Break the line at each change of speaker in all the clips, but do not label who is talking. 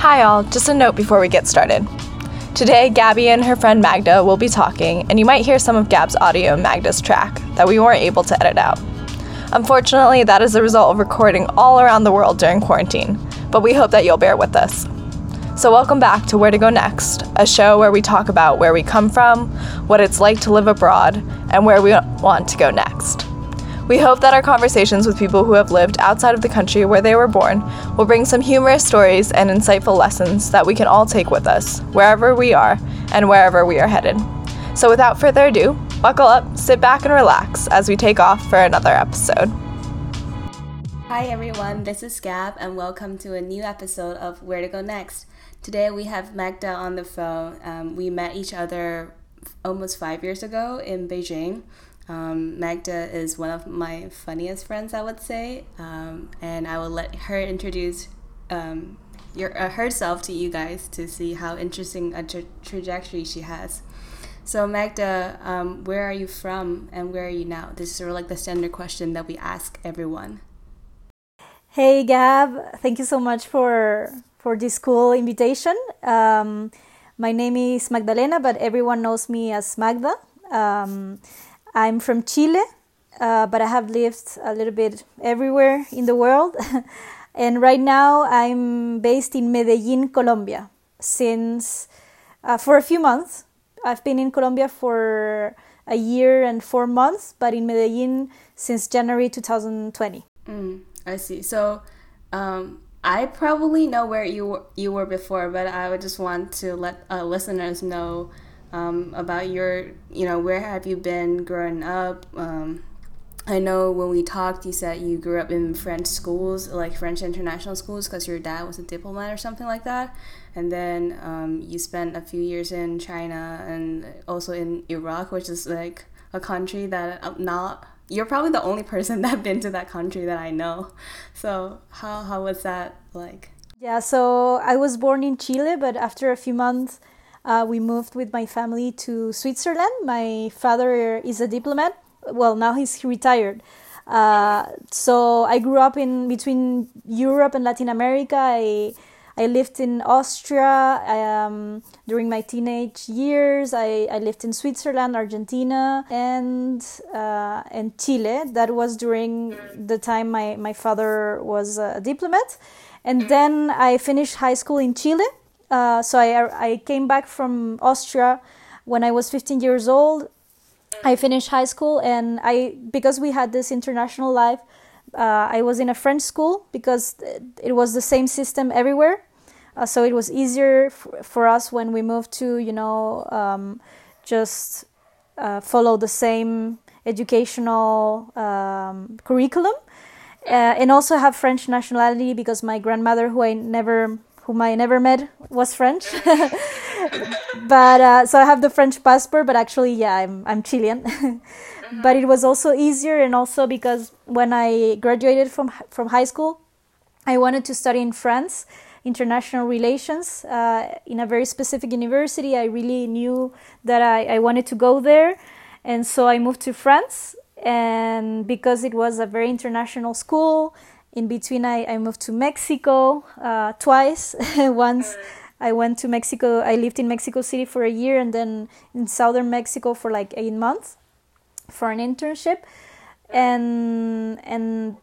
Hi, all. Just a note before we get started. Today, Gabby and her friend Magda will be talking, and you might hear some of Gab's audio in Magda's track that we weren't able to edit out. Unfortunately, that is a result of recording all around the world during quarantine, but we hope that you'll bear with us. So, welcome back to Where to Go Next, a show where we talk about where we come from, what it's like to live abroad, and where we want to go next. We hope that our conversations with people who have lived outside of the country where they were born will bring some humorous stories and insightful lessons that we can all take with us, wherever we are and wherever we are headed. So, without further ado, buckle up, sit back, and relax as we take off for another episode.
Hi everyone, this is Gab, and welcome to a new episode of Where to Go Next. Today we have Magda on the phone. Um, we met each other almost five years ago in Beijing. Um, Magda is one of my funniest friends, I would say, um, and I will let her introduce um, your, uh, herself to you guys to see how interesting a tra- trajectory she has. So, Magda, um, where are you from and where are you now? This is sort of like the standard question that we ask everyone.
Hey, Gab. Thank you so much for for this cool invitation. Um, my name is Magdalena, but everyone knows me as Magda. Um, I'm from Chile, uh, but I have lived a little bit everywhere in the world. and right now I'm based in Medellin, Colombia, since uh, for a few months. I've been in Colombia for a year and four months, but in Medellin since January 2020.
Mm, I see. So, um, I probably know where you you were before, but I would just want to let uh, listeners know um, about your, you know, where have you been growing up? Um, I know when we talked, you said you grew up in French schools, like French international schools, because your dad was a diplomat or something like that. And then um, you spent a few years in China and also in Iraq, which is like a country that I'm not. You're probably the only person that been to that country that I know. So how how was that like?
Yeah, so I was born in Chile, but after a few months, uh, we moved with my family to Switzerland. My father is a diplomat. Well, now he's retired. Uh, so I grew up in between Europe and Latin America. I I lived in Austria um, during my teenage years. I, I lived in Switzerland, Argentina, and uh, and Chile. That was during the time my, my father was a diplomat. And then I finished high school in Chile uh, so I, I came back from Austria when I was 15 years old. I finished high school, and I because we had this international life, uh, I was in a French school because it was the same system everywhere. Uh, so it was easier f- for us when we moved to you know um, just uh, follow the same educational um, curriculum. Uh, and also have French nationality because my grandmother, who I never whom I never met was French. but uh, so I have the French passport, but actually, yeah, I'm I'm Chilean. but it was also easier, and also because when I graduated from from high school, I wanted to study in France, international relations, uh, in a very specific university. I really knew that I, I wanted to go there, and so I moved to France. And because it was a very international school, in between I, I moved to Mexico uh, twice. Once I went to Mexico, I lived in Mexico City for a year and then in southern Mexico for like eight months for an internship. And and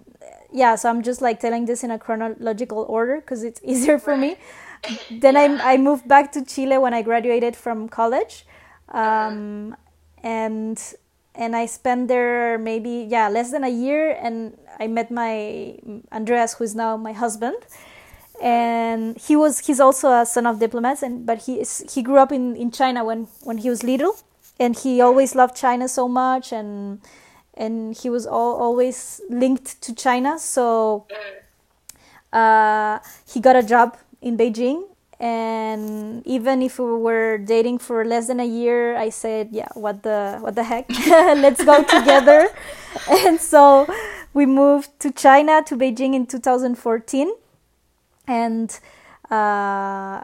yeah, so I'm just like telling this in a chronological order because it's easier for me. then I, I moved back to Chile when I graduated from college. Um, and and I spent there maybe yeah less than a year and I met my Andreas who is now my husband. And he was he's also a son of diplomats and but he is he grew up in in China when when he was little. And he always loved China so much and and he was all, always linked to China. So uh, he got a job in Beijing and even if we were dating for less than a year i said yeah what the what the heck? Let's go together. And so we moved to china to beijing in 2014 and uh,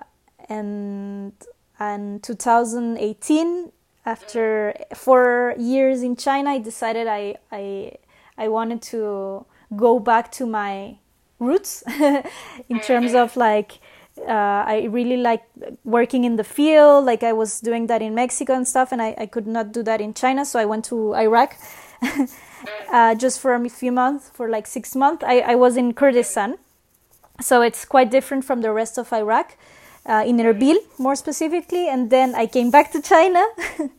and and 2018 after four years in china i decided i i i wanted to go back to my roots in terms of like uh, I really like working in the field. Like I was doing that in Mexico and stuff, and I, I could not do that in China. So I went to Iraq uh, just for a few months, for like six months. I, I was in Kurdistan. So it's quite different from the rest of Iraq. Uh, in Erbil, more specifically, and then I came back to China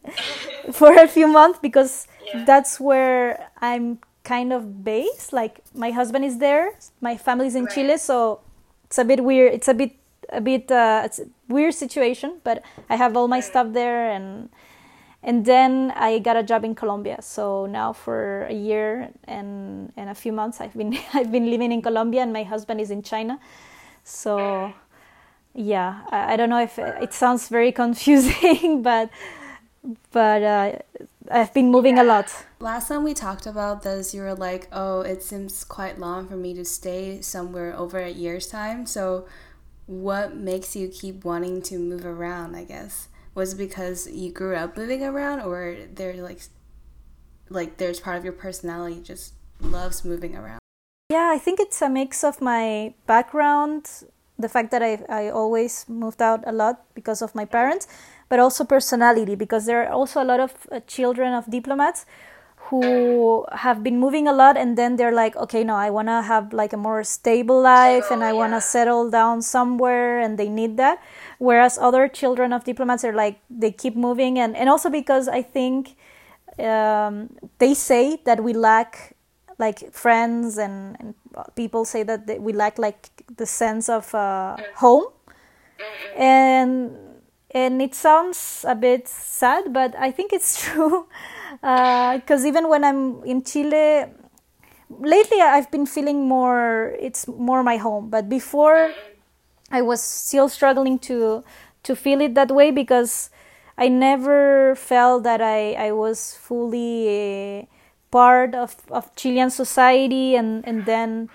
for a few months because yeah. that's where I'm kind of based. Like my husband is there, my family's in right. Chile, so it's a bit weird. It's a bit a bit uh, it's a weird situation, but I have all my stuff there and and then I got a job in Colombia. So now for a year and and a few months I've been I've been living in Colombia and my husband is in China. So yeah, I, I don't know if it, it sounds very confusing, but but uh, I've been moving a lot.
Last time we talked about this, you were like, "Oh, it seems quite long for me to stay somewhere over a year's time." So what makes you keep wanting to move around i guess? Was it because you grew up moving around or there like like there's part of your personality just loves moving around?
Yeah i think it's a mix of my background the fact that i, I always moved out a lot because of my parents but also personality because there are also a lot of uh, children of diplomats who have been moving a lot and then they're like okay no i want to have like a more stable life and i want to settle down somewhere and they need that. Whereas other children of diplomats are like they keep moving and, and also because i think um, they say that we lack like friends and, and people say that they, we lack like the sense of uh, home. And and it sounds a bit sad but i think it's true because uh, even when I'm in Chile, lately I've been feeling more. It's more my home, but before I was still struggling to to feel it that way because I never felt that I I was fully uh, part of of Chilean society, and and then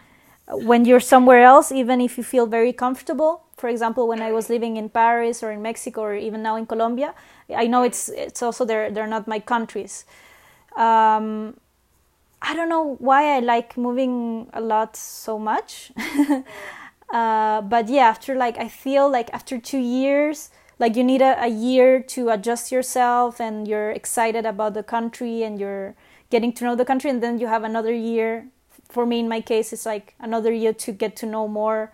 when you're somewhere else, even if you feel very comfortable. For example, when I was living in Paris or in Mexico or even now in Colombia, I know it's it's also they're they're not my countries. Um, I don't know why I like moving a lot so much. uh, but yeah, after like I feel like after two years, like you need a, a year to adjust yourself and you're excited about the country and you're getting to know the country and then you have another year for me in my case it's like another year to get to know more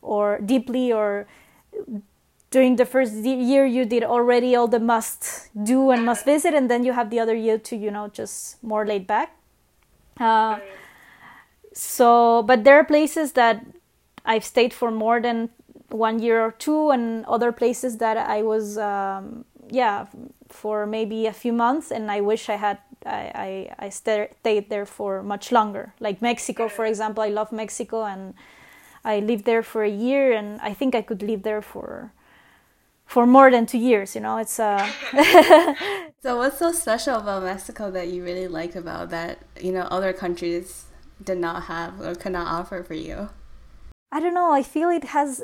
or deeply or during the first year you did already all the must do and must visit and then you have the other year to you know just more laid back. Uh, so but there are places that i've stayed for more than one year or two and other places that i was um, yeah for maybe a few months and i wish i had i i, I stayed there for much longer. Like mexico for example i love mexico and i lived there for a year and i think i could live there for for more than two years. You know, it's uh.
so what's so special about Mexico that you really like about that? You know, other countries did not have or could not offer for you.
I don't know. I feel it has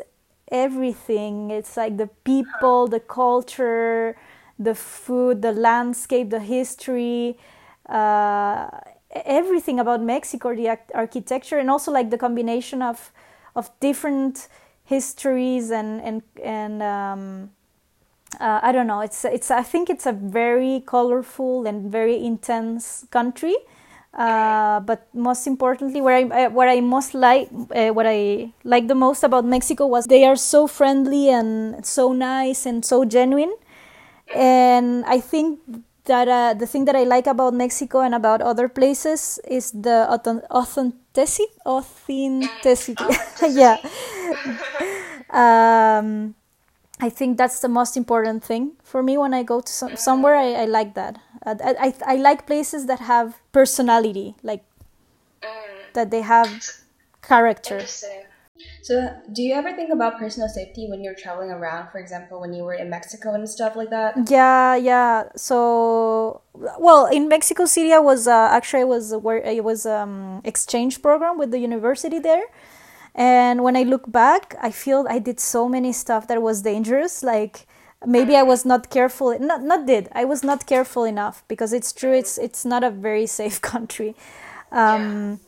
everything. It's like the people, the culture, the food, the landscape, the history. Uh, everything about Mexico, the architecture, and also like the combination of of different histories and and and um, uh, I don't know. It's it's. I think it's a very colorful and very intense country. Uh, but most importantly, what I uh, what I most like, uh, what I like the most about Mexico was they are so friendly and so nice and so genuine. And I think that uh, the thing that I like about Mexico and about other places is the authenticity. Authenticity, yeah. um, I think that's the most important thing for me when I go to some, somewhere. I, I like that. I, I, I like places that have personality, like mm. that they have character.
So, do you ever think about personal safety when you're traveling around? For example, when you were in Mexico and stuff like that.
Yeah, yeah. So, well, in Mexico City, I was uh, actually I was where it was um exchange program with the university there and when I look back, I feel I did so many stuff that was dangerous. Like maybe I was not careful. Not not did. I was not careful enough because it's true. It's it's not a very safe country. Um,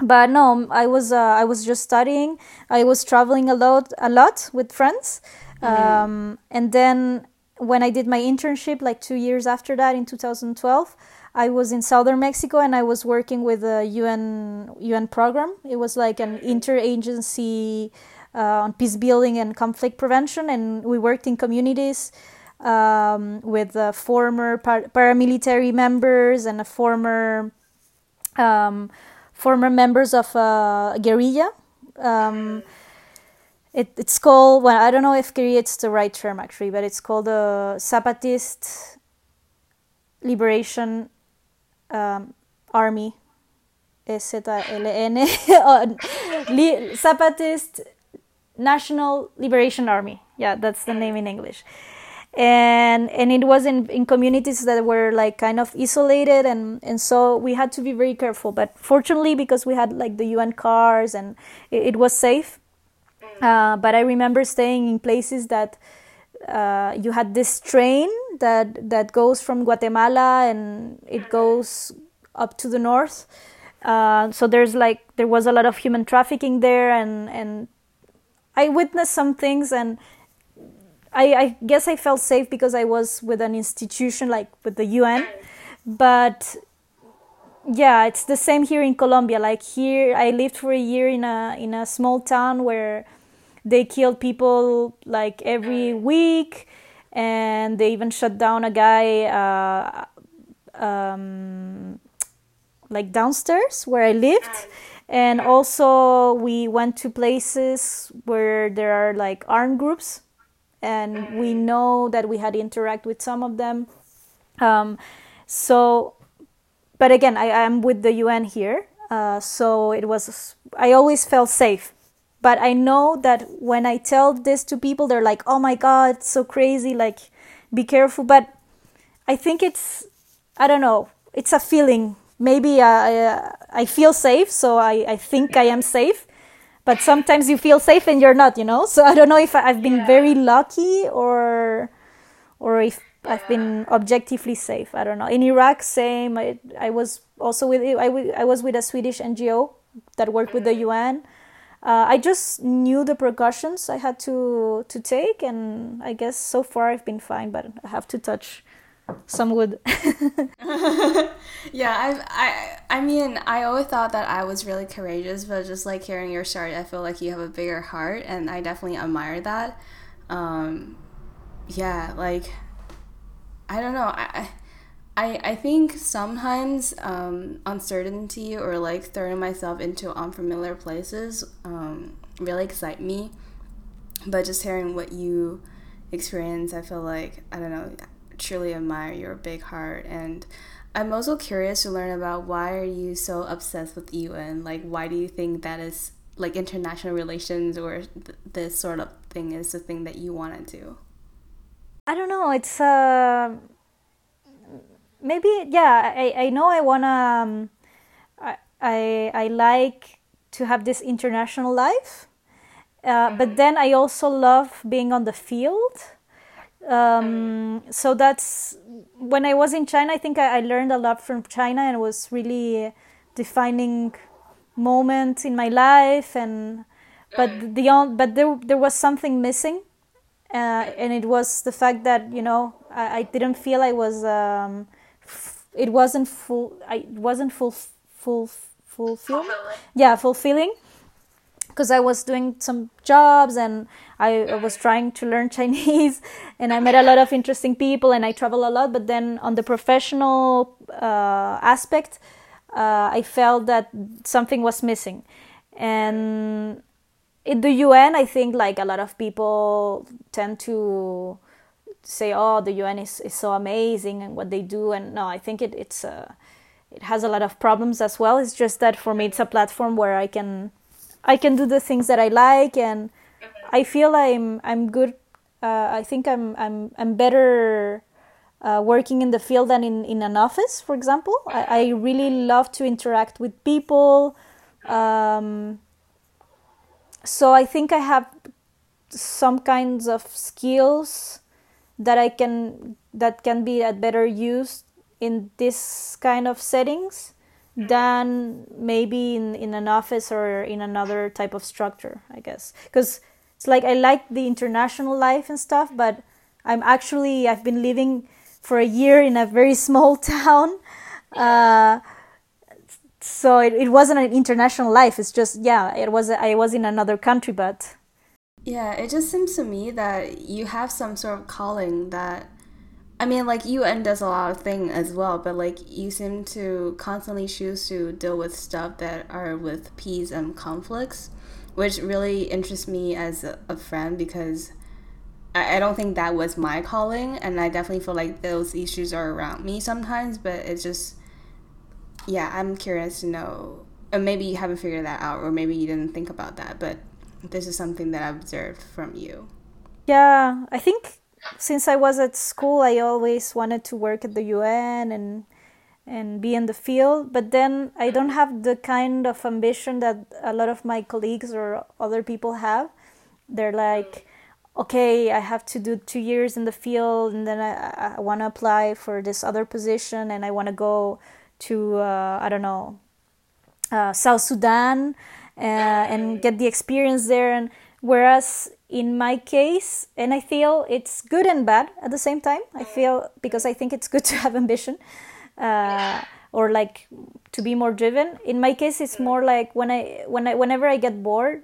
but no, I was uh, I was just studying. I was traveling a lot a lot with friends, um, and then when I did my internship, like two years after that, in 2012. I was in southern Mexico and I was working with a UN UN program. It was like an interagency uh, on peace building and conflict prevention, and we worked in communities um, with uh, former par- paramilitary members and former um, former members of uh, guerrilla. Um, it, it's called well, I don't know if guerrilla is the right term actually, but it's called the Zapatist Liberation um, Army. EZLN, Zapatist National Liberation Army. Yeah, that's the name in English. And and it was in, in communities that were like kind of isolated and, and so we had to be very careful. But fortunately because we had like the UN cars and it, it was safe. Uh, but I remember staying in places that uh, you had this train that that goes from Guatemala and it goes up to the north. Uh, so there's like there was a lot of human trafficking there, and and I witnessed some things, and I, I guess I felt safe because I was with an institution like with the UN, but yeah, it's the same here in Colombia. Like here, I lived for a year in a in a small town where they killed people like every week, and they even shut down a guy. Uh, um, like downstairs where I lived. And also, we went to places where there are like armed groups, and we know that we had interact with some of them. Um, so, but again, I am with the UN here, uh, so it was. I always felt safe, but I know that when I tell this to people, they're like, "Oh my God, it's so crazy!" Like, be careful. But I think it's, I don't know, it's a feeling maybe uh, I, I feel safe, so I, I think I am safe. But sometimes you feel safe and you're not, you know. So I don't know if I've been yeah. very lucky or or if I've been objectively safe. I don't know. In Iraq, same. I, I was also with I, I was with a Swedish NGO that worked with the mm-hmm. UN. Uh, I just knew the precautions I had to to take, and I guess so far I've been fine. But I have to touch some wood.
yeah i i i mean i always thought that i was really courageous but just like hearing your story i feel like you have a bigger heart and i definitely admire that um yeah like i don't know i I, I think sometimes um, uncertainty or like throwing myself into unfamiliar places um, really excite me. But just hearing what you experience, I feel like, I don't know, truly admire your big heart and I'm also curious to learn about why are you so obsessed with UN? Like, why do you think that is like international relations or th- this sort of thing is the thing that you want to do?
I don't know. It's uh, maybe yeah. I I know I wanna. Um, I I I like to have this international life, uh, but mm-hmm. then I also love being on the field um, so that's when I was in China. I think I, I, learned a lot from China and it was really defining moment in my life. And but the but there there was something missing, uh, and it was the fact that you know I, I didn't feel I was. Um, it wasn't full. I it wasn't full full fulfilling. Yeah, fulfilling because I was doing some jobs and I, I, was trying to learn Chinese and I met a lot of interesting people and I travel a lot. But then on the professional uh, aspect, uh, I felt that something was missing. And in the UN, I think like a lot of people tend to say, "Oh, the UN is, is so amazing and what they do." And no, I think it it's uh, it has a lot of problems as well. It's just that for me, it's a platform where I can I can do the things that I like, and I feel I'm I'm good. Uh, I think I'm I'm I'm better uh, working in the field than in, in an office, for example. I, I really love to interact with people. Um, so I think I have some kinds of skills that I can that can be at better use in this kind of settings than maybe in, in an office or in another type of structure, I guess. Because it's like I like the international life and stuff, but I'm actually, I've been living for a year in a very small town. Uh, so it, it wasn't an international life. It's just, yeah, it was, I was in another country, but.
Yeah, it just seems to me that you have some sort of calling that I mean, like UN does a lot of thing as well, but like you seem to constantly choose to deal with stuff that are with peace and conflicts, which really interests me as a, friend because I, I don't think that was my calling, and I definitely feel like those issues are around me sometimes, but it's just, yeah, I'm curious to know, and maybe you haven't figured that out, or maybe you didn't think about that, but this is something that I observed from you.
Yeah, I think since I was at school, I always wanted to work at the UN and and be in the field. But then I don't have the kind of ambition that a lot of my colleagues or other people have. They're like, okay, I have to do two years in the field, and then I, I want to apply for this other position, and I want to go to uh, I don't know uh, South Sudan uh, and get the experience there. And whereas in my case, and I feel it's good and bad at the same time. I feel because I think it's good to have ambition, uh, or like to be more driven. In my case, it's more like when I when I whenever I get bored,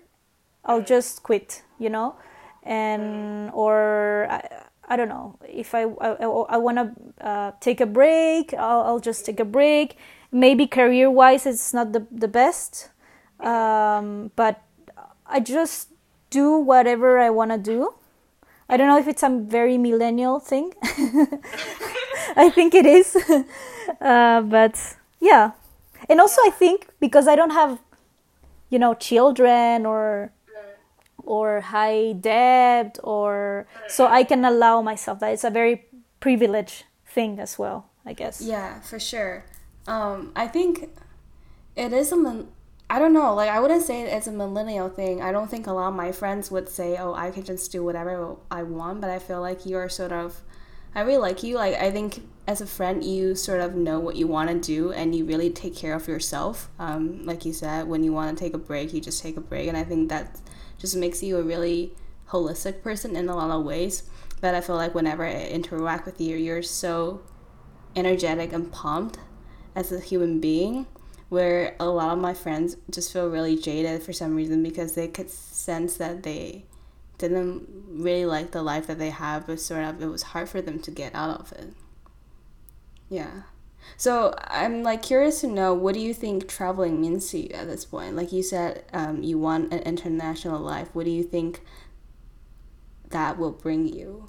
I'll just quit. You know, and or. I, I don't know if I I, I want to uh, take a break. I'll, I'll just take a break. Maybe career wise, it's not the the best, um, but I just do whatever I want to do. I don't know if it's a very millennial thing. I think it is. uh, but yeah. And also I think because I don't have you know children or or high debt or so I can allow myself that it's a very privileged thing as well, I guess.
Yeah, for sure. Um, I think it is a I don't know. Like, I wouldn't say it's a millennial thing. I don't think a lot of my friends would say, "Oh, I can just do whatever I want." But I feel like you are sort of. I really like you. Like, I think as a friend, you sort of know what you want to do, and you really take care of yourself. Um, like you said, when you want to take a break, you just take a break, and I think that just makes you a really holistic person in a lot of ways. But I feel like whenever I interact with you, you're so energetic and pumped as a human being where a lot of my friends just feel really jaded for some reason because they could sense that they didn't really like the life that they have, but sort of it was hard for them to get out of it. Yeah. So I'm like curious to know what do you think traveling means to you at this point? Like you said, um, you want an international life. What do you think that will bring you?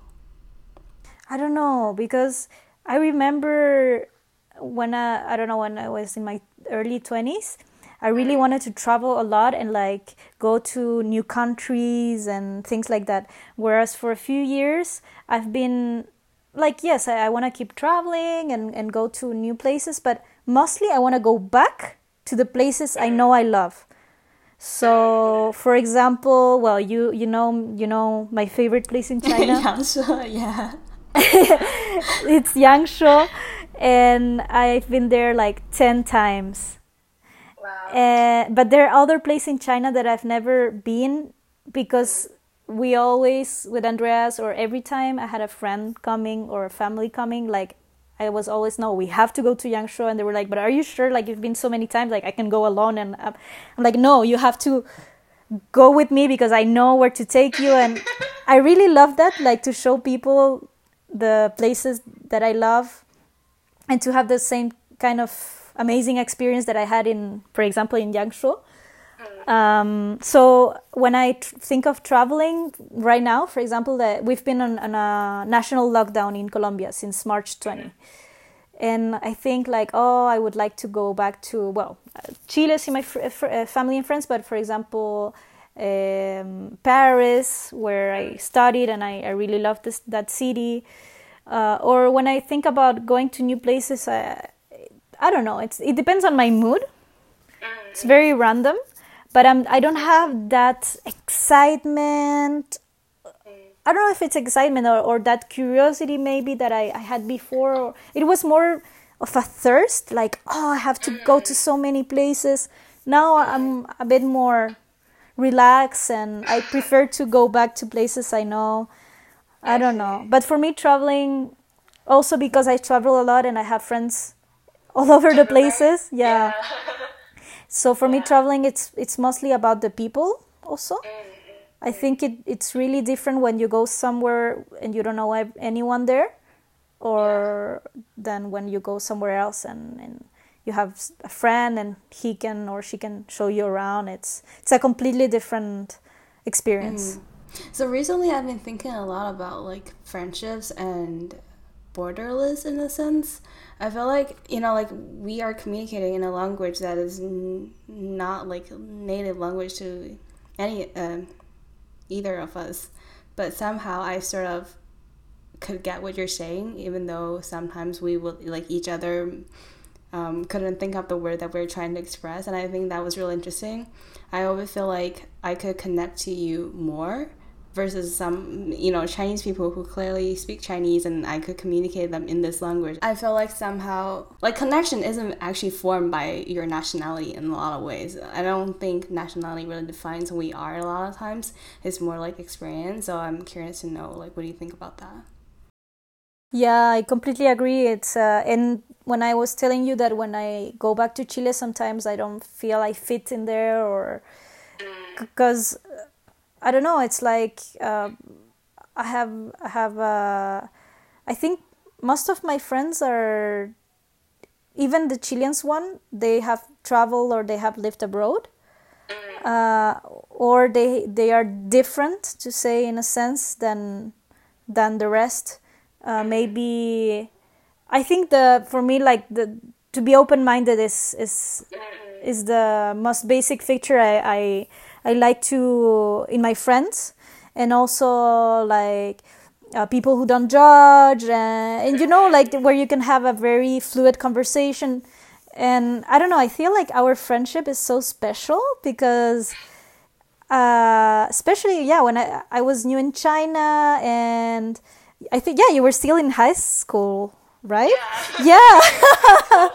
I don't know because I remember when I I don't know when I was in my early 20s I really mm-hmm. wanted to travel a lot and like go to new countries and things like that. Whereas for a few years, I've been like, yes, I, I want to keep traveling and, and go to new places, but mostly I want to go back to the places I know mm-hmm. I love. So, mm-hmm. for example, well, you you know you know my favorite place in China.
Yangshuo, yeah.
it's Yangshuo and I've been there like 10 times. Wow. Uh, but there are other places in China that I've never been because we always, with Andreas, or every time I had a friend coming or a family coming, like I was always, no, we have to go to Yangshuo. And they were like, but are you sure? Like, you've been so many times, like, I can go alone. And I'm like, no, you have to go with me because I know where to take you. And I really love that, like, to show people the places that I love and to have the same kind of amazing experience that I had in, for example, in Yangshuo. Um, so when I tr- think of traveling right now, for example, that we've been on, on, a national lockdown in Colombia since March 20. And I think like, oh, I would like to go back to, well, Chile, see my fr- fr- uh, family and friends, but for example, um, Paris, where I studied and I, I really love this, that city. Uh, or when I think about going to new places, I, I don't know. It's it depends on my mood. It's very random, but I'm I don't have that excitement. I don't know if it's excitement or, or that curiosity maybe that I, I had before. It was more of a thirst, like oh, I have to go to so many places. Now I'm a bit more relaxed, and I prefer to go back to places I know. I don't know, but for me, traveling also because I travel a lot and I have friends all over the places. Yeah. So for me, traveling it's it's mostly about the people also. Mm, mm, I mm. think it, it's really different when you go somewhere and you don't know anyone there, or than when you go somewhere else and, and you have a friend and he can or she can show you around. It's it's a completely different experience. Mm.
So recently, I've been thinking a lot about like friendships and borderless in a sense. I feel like you know, like we are communicating in a language that is n- not like native language to any uh, either of us, but somehow I sort of could get what you're saying, even though sometimes we will like each other um, couldn't think of the word that we are trying to express, and I think that was really interesting. I always feel like I could connect to you more versus some you know chinese people who clearly speak chinese and i could communicate them in this language. I feel like somehow like connection isn't actually formed by your nationality in a lot of ways. I don't think nationality really defines who we are a lot of times. It's more like experience. So i'm curious to know like what do you think about that?
Yeah i completely agree. It's uh, and when i was telling you that when i go back to chile sometimes i don't feel i fit in there or because I don't know. It's like uh, I have I have uh, I think most of my friends are even the Chileans one. They have traveled or they have lived abroad, uh, or they they are different to say in a sense than than the rest. Uh, maybe I think the for me like the to be open minded is is is the most basic feature I, I I like to in my friends and also like uh, people who don't judge and, and you know like where you can have a very fluid conversation. And I don't know I feel like our friendship is so special because uh, especially yeah when I I was new in China and I think yeah you were still in high school right? Yeah, yeah.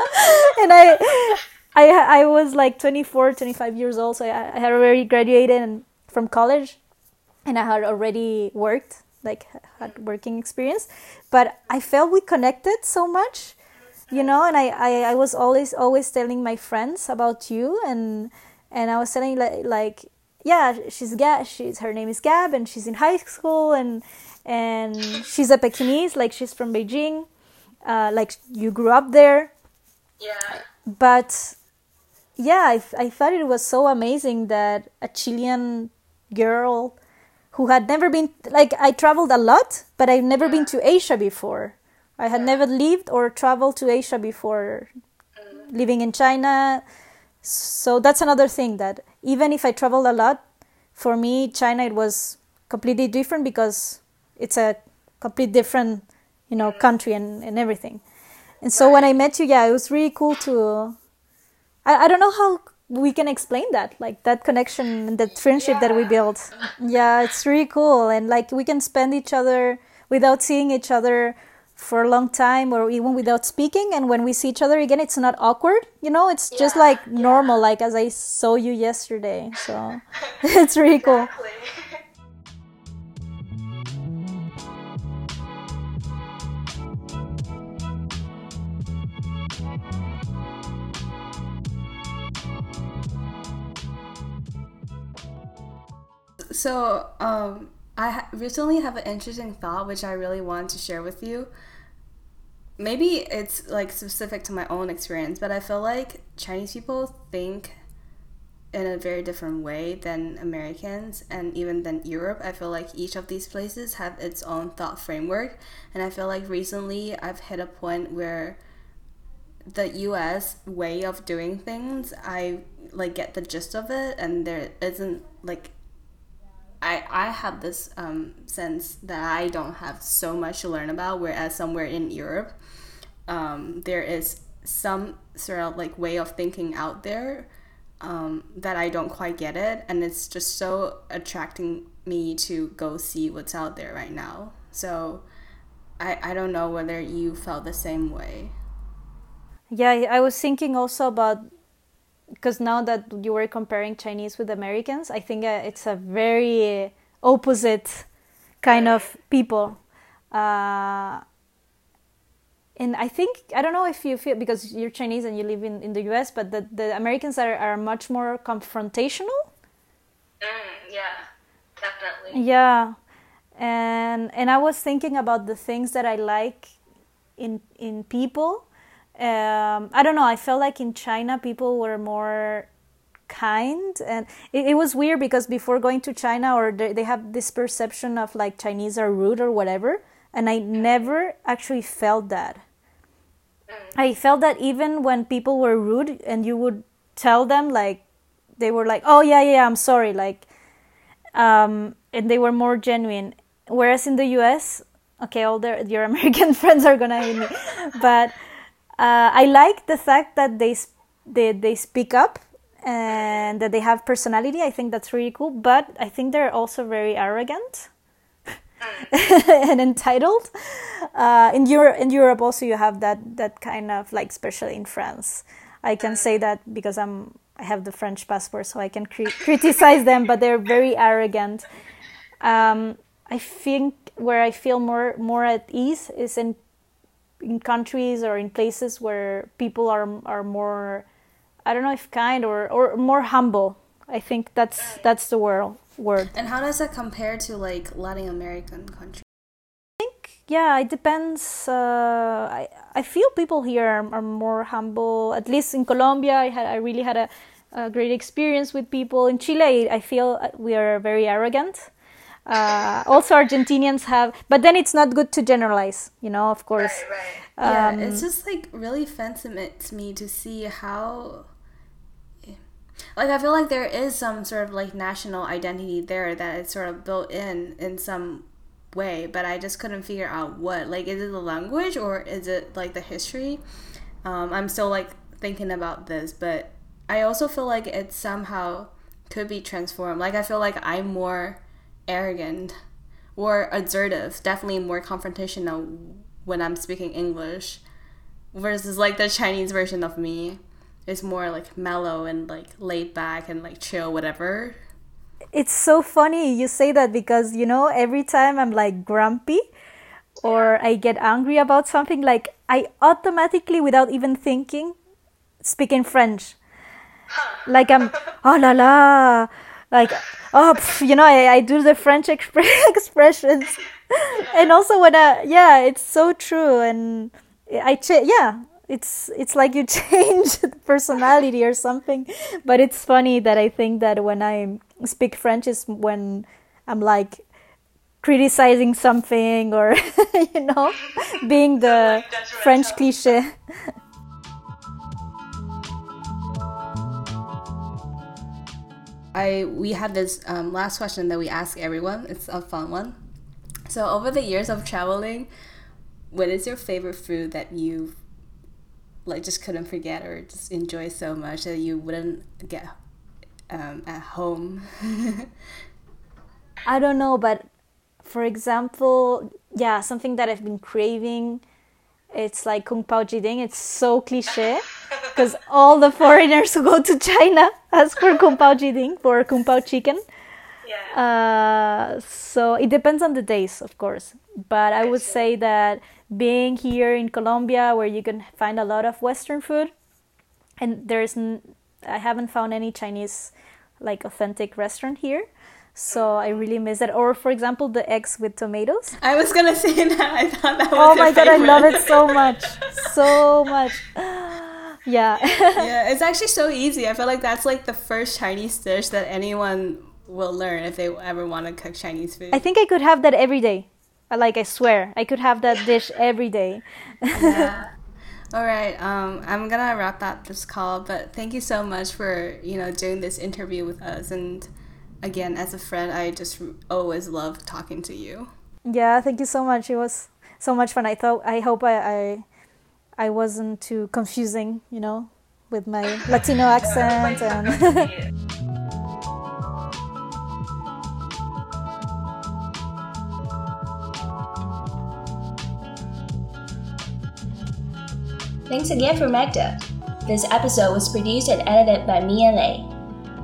and I I I was like 24, 25 years old, so I, I had already graduated from college, and I had already worked, like had working experience. But I felt we connected so much, you know. And I, I, I was always always telling my friends about you, and and I was telling like like yeah, she's Gab. She's her name is Gab, and she's in high school, and and she's a Pekingese, like she's from Beijing, uh, like you grew up there.
Yeah.
But yeah, I, I thought it was so amazing that a Chilean girl who had never been like I traveled a lot, but I've never yeah. been to Asia before. I had yeah. never lived or traveled to Asia before mm. living in China. So that's another thing that even if I traveled a lot, for me China it was completely different because it's a complete different, you know, mm. country and, and everything. And so right. when I met you, yeah, it was really cool to I, I don't know how we can explain that like that connection that friendship yeah. that we built yeah it's really cool and like we can spend each other without seeing each other for a long time or even without speaking and when we see each other again it's not awkward you know it's yeah. just like normal yeah. like as i saw you yesterday so it's really exactly. cool
So, um, I recently have an interesting thought which I really want to share with you. Maybe it's like specific to my own experience, but I feel like Chinese people think in a very different way than Americans and even than Europe. I feel like each of these places have its own thought framework, and I feel like recently I've hit a point where the US way of doing things, I like get the gist of it and there isn't like I, I have this um, sense that I don't have so much to learn about, whereas somewhere in Europe, um, there is some sort of like way of thinking out there um, that I don't quite get it, and it's just so attracting me to go see what's out there right now. So I, I don't know whether you felt the same way.
Yeah, I was thinking also about because now that you were comparing Chinese with Americans, I think uh, it's a very opposite kind of people. Uh, and I think I don't know if you feel because you're Chinese and you live in, in the U.S., but the, the Americans are, are much more confrontational.
Mm, yeah, definitely.
Yeah, and and I was thinking about the things that I like in in people. Um, I don't know. I felt like in China people were more kind and it, it, was weird because before going to china or they, they have this perception of like chinese are rude or whatever and i never actually felt that I felt that even when people were rude and you would tell them like they were like, "Oh yeah, yeah, I'm sorry," like, um, and they were more genuine. Whereas in the U.S., okay, all their your American friends are gonna hate me, but uh, I like the fact that they they they speak up and that they have personality. I think that's really cool. But I think they're also very arrogant and entitled. Uh, in Europe, in Europe also you have that that kind of like, especially in France. I can say that because I'm I have the French passport, so I can cri- criticize them, but they're very arrogant. Um, I think where I feel more more at ease is in in countries or in places where people are are more I don't know if kind or or more humble. I think that's that's the word word.
And how does that compare to like Latin American countries?
I think yeah, it depends. Uh, I I feel people here are, are, more humble. At least in Colombia, I had I really had a, a great experience with people. In Chile, I feel we are very arrogant. Uh, also, Argentinians have, but then it's not good to generalize. You know, of course.
Right, right. Um, yeah, it's just like really fascinating to me to see how like I feel like there is some sort of like national identity there that is sort of built in in some way, but I just couldn't figure out what. Like, is it the language or is it like the history? Um, I'm still like thinking about this, but I also feel like it somehow could be transformed. Like, I feel like I'm more arrogant or assertive, definitely more confrontational when I'm speaking English versus like the Chinese version of me is more like mellow and like laid back and like chill, whatever.
It's so funny you say that because you know every time I'm like grumpy or I get angry about something, like I automatically, without even thinking, speak in French. Like I'm, oh la la, like oh, pff, you know, I, I do the French exp- expressions, and also when I, yeah, it's so true, and I, ch- yeah, it's it's like you change personality or something. But it's funny that i think that when i speak french is when i'm like criticizing something or you know being the french cliche
I we have this um, last question that we ask everyone. It's a fun one. So over the years of traveling, what is your favorite food that you've like just couldn't forget or just enjoy so much that you wouldn't get um, at home?
I don't know, but for example, yeah, something that I've been craving. It's like kung pao jiding. It's so cliche because all the foreigners who go to China ask for kung pao jiding for kung pao chicken. Yeah. Uh, so it depends on the days, of course. But I would say that being here in Colombia, where you can find a lot of Western food, and there's n- I haven't found any Chinese like authentic restaurant here. So I really miss that. Or for example, the eggs with tomatoes.
I was gonna say that. I thought that was.
Oh my god, I love it so much, so much. Yeah.
yeah, it's actually so easy. I feel like that's like the first Chinese dish that anyone will learn if they ever want to cook Chinese food.
I think I could have that every day. Like I swear, I could have that dish every day.
yeah. All right. Um, I'm gonna wrap up this call, but thank you so much for you know doing this interview with us. And again, as a friend, I just always love talking to you.
Yeah, thank you so much. It was so much fun. I thought I hope I I, I wasn't too confusing, you know, with my Latino accent and.
Thanks again for Magda. This episode was produced and edited by me and Lei.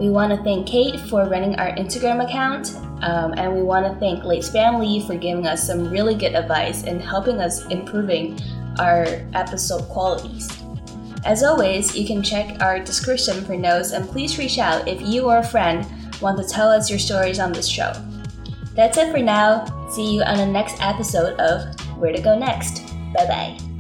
We want to thank Kate for running our Instagram account, um, and we want to thank Lei's family for giving us some really good advice and helping us improving our episode qualities. As always, you can check our description for notes and please reach out if you or a friend want to tell us your stories on this show. That's it for now. See you on the next episode of Where to Go Next. Bye bye.